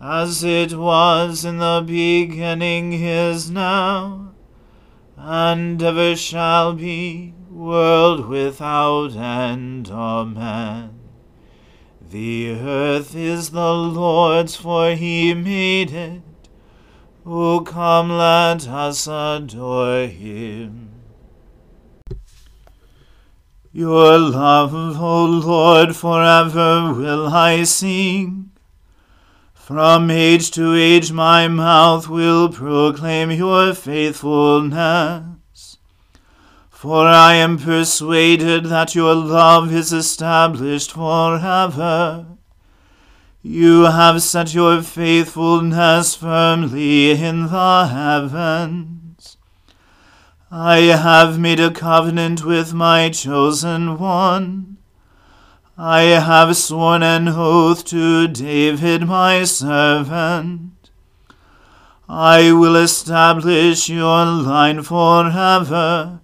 as it was in the beginning is now, and ever shall be, world without end. Amen. The earth is the Lord's, for he made it. O come, let us adore him. Your love, O Lord, forever will I sing. From age to age my mouth will proclaim your faithfulness. For I am persuaded that your love is established forever. You have set your faithfulness firmly in the heavens. I have made a covenant with my chosen one I have sworn an oath to David my servant. I will establish your line forever,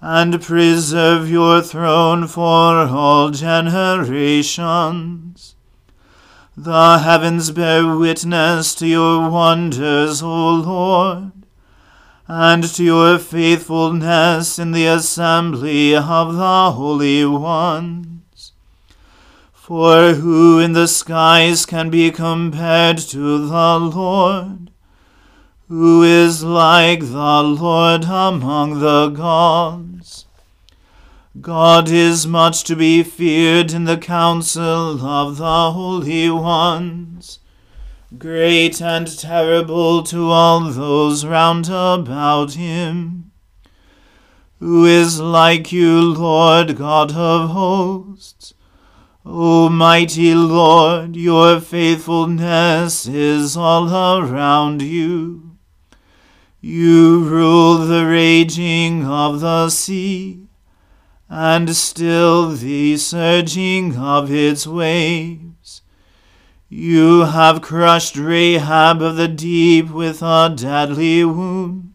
and preserve your throne for all generations. The heavens bear witness to your wonders, O Lord, and to your faithfulness in the assembly of the holy ones. For who in the skies can be compared to the Lord? Who is like the Lord among the gods? God is much to be feared in the council of the holy ones, great and terrible to all those round about him. Who is like you, Lord God of hosts? O mighty Lord, your faithfulness is all around you. You rule the raging of the sea, and still the surging of its waves. You have crushed Rahab of the deep with a deadly wound.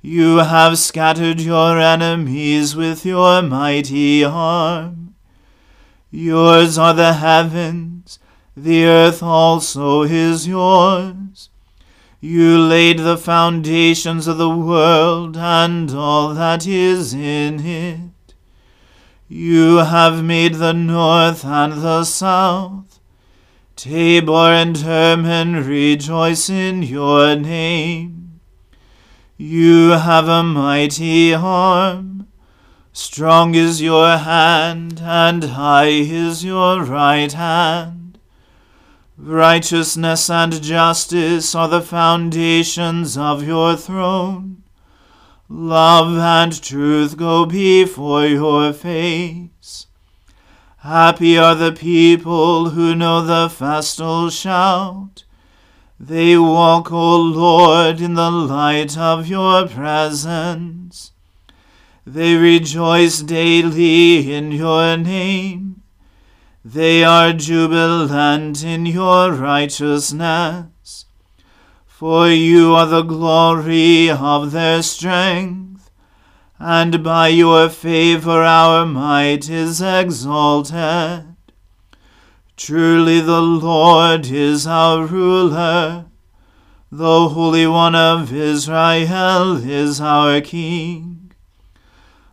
You have scattered your enemies with your mighty arm. Yours are the heavens, the earth also is yours. You laid the foundations of the world and all that is in it. You have made the north and the south. Tabor and Hermon rejoice in your name. You have a mighty arm. Strong is your hand, and high is your right hand. Righteousness and justice are the foundations of your throne. Love and truth go before your face. Happy are the people who know the festal shout. They walk, O Lord, in the light of your presence. They rejoice daily in your name. They are jubilant in your righteousness. For you are the glory of their strength, and by your favor our might is exalted. Truly the Lord is our ruler, the Holy One of Israel is our King.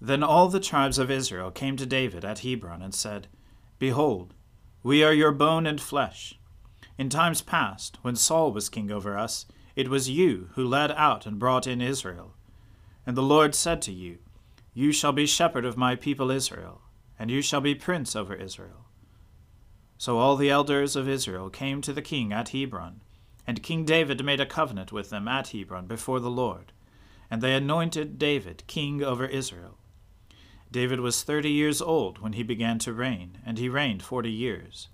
Then all the tribes of Israel came to David at Hebron and said, Behold, we are your bone and flesh. In times past, when Saul was king over us, it was you who led out and brought in Israel. And the Lord said to you, You shall be shepherd of my people Israel, and you shall be prince over Israel. So all the elders of Israel came to the king at Hebron, and King David made a covenant with them at Hebron before the Lord, and they anointed David king over Israel. David was thirty years old when he began to reign, and he reigned forty years.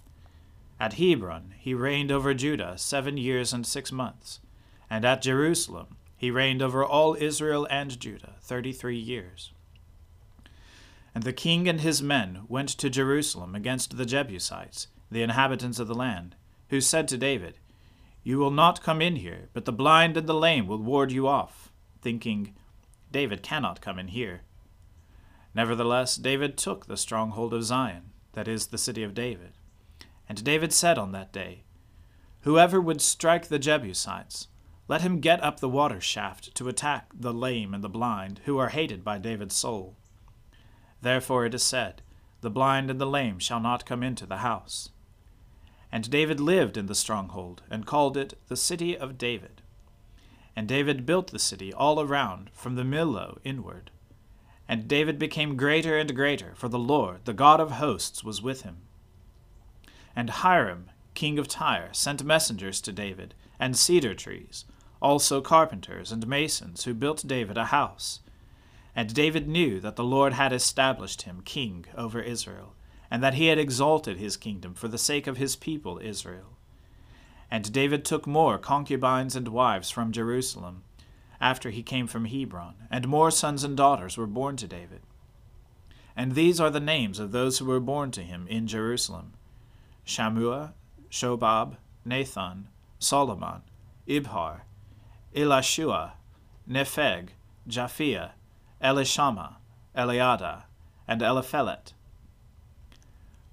At Hebron he reigned over Judah seven years and six months, and at Jerusalem he reigned over all Israel and Judah thirty three years. And the king and his men went to Jerusalem against the Jebusites, the inhabitants of the land, who said to David, You will not come in here, but the blind and the lame will ward you off, thinking, David cannot come in here. Nevertheless, David took the stronghold of Zion, that is, the city of David. And David said on that day, Whoever would strike the Jebusites, let him get up the water shaft to attack the lame and the blind, who are hated by David's soul. Therefore it is said, The blind and the lame shall not come into the house. And David lived in the stronghold, and called it the city of David. And David built the city all around, from the Millo inward. And David became greater and greater, for the Lord, the God of hosts, was with him. And Hiram, king of Tyre, sent messengers to David, and cedar trees, also carpenters and masons, who built David a house. And David knew that the Lord had established him king over Israel, and that he had exalted his kingdom for the sake of his people Israel. And David took more concubines and wives from Jerusalem, after he came from Hebron, and more sons and daughters were born to David. And these are the names of those who were born to him in Jerusalem Shammua, Shobab, Nathan, Solomon, Ibhar, Elishua, Nepheg, Japhia, Elishama, Eliada, and Eliphelet.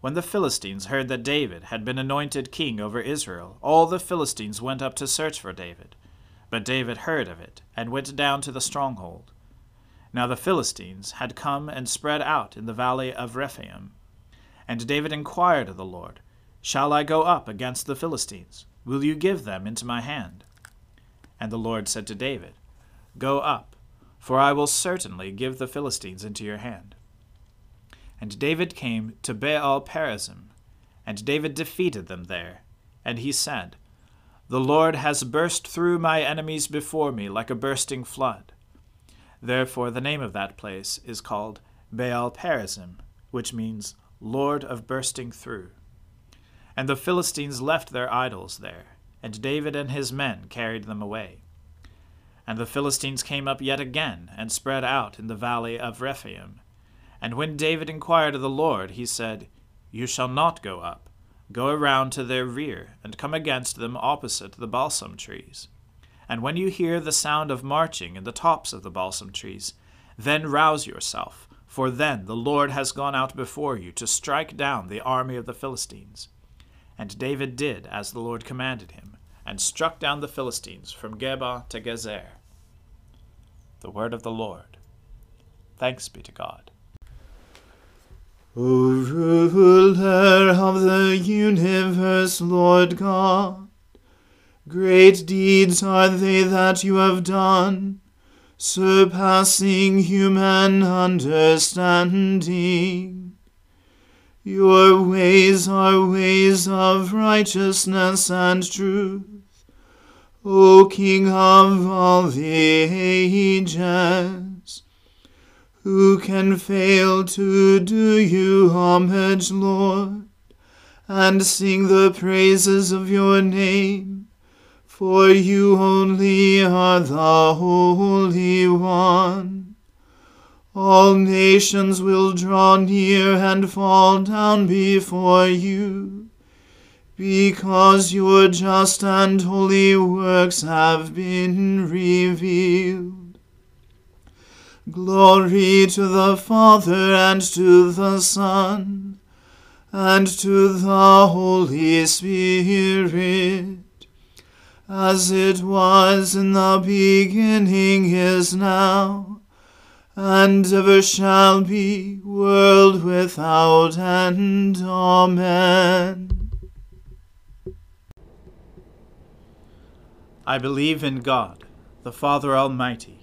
When the Philistines heard that David had been anointed king over Israel, all the Philistines went up to search for David. But David heard of it, and went down to the stronghold. Now the Philistines had come and spread out in the valley of Rephaim. And David inquired of the Lord, Shall I go up against the Philistines? Will you give them into my hand? And the Lord said to David, Go up, for I will certainly give the Philistines into your hand. And David came to Baal Perazim, and David defeated them there. And he said, The Lord has burst through my enemies before me like a bursting flood. Therefore the name of that place is called Baal Perazim, which means Lord of bursting through. And the Philistines left their idols there, and David and his men carried them away. And the Philistines came up yet again, and spread out in the valley of Rephaim. And when David inquired of the Lord, he said, You shall not go up. Go around to their rear, and come against them opposite the balsam trees. And when you hear the sound of marching in the tops of the balsam trees, then rouse yourself, for then the Lord has gone out before you to strike down the army of the Philistines. And David did as the Lord commanded him, and struck down the Philistines from Geba to Gezer. The word of the Lord. Thanks be to God. O ruler of the universe, Lord God, great deeds are they that you have done, surpassing human understanding. Your ways are ways of righteousness and truth, O King of all the ages. Who can fail to do you homage, Lord, and sing the praises of your name? For you only are the Holy One. All nations will draw near and fall down before you, because your just and holy works have been revealed. Glory to the Father and to the Son and to the Holy Spirit, as it was in the beginning is now, and ever shall be, world without end. Amen. I believe in God, the Father Almighty,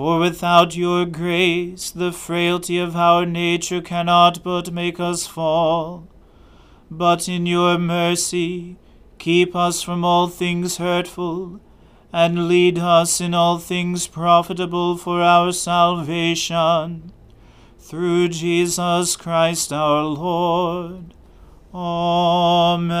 for without your grace the frailty of our nature cannot but make us fall. But in your mercy keep us from all things hurtful, and lead us in all things profitable for our salvation. Through Jesus Christ our Lord. Amen.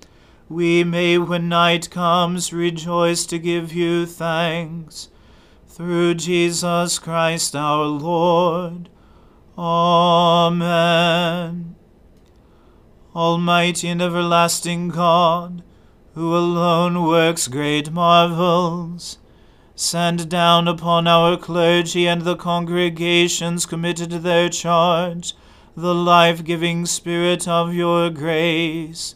we may, when night comes, rejoice to give you thanks. Through Jesus Christ our Lord. Amen. Almighty and everlasting God, who alone works great marvels, send down upon our clergy and the congregations committed to their charge the life giving Spirit of your grace.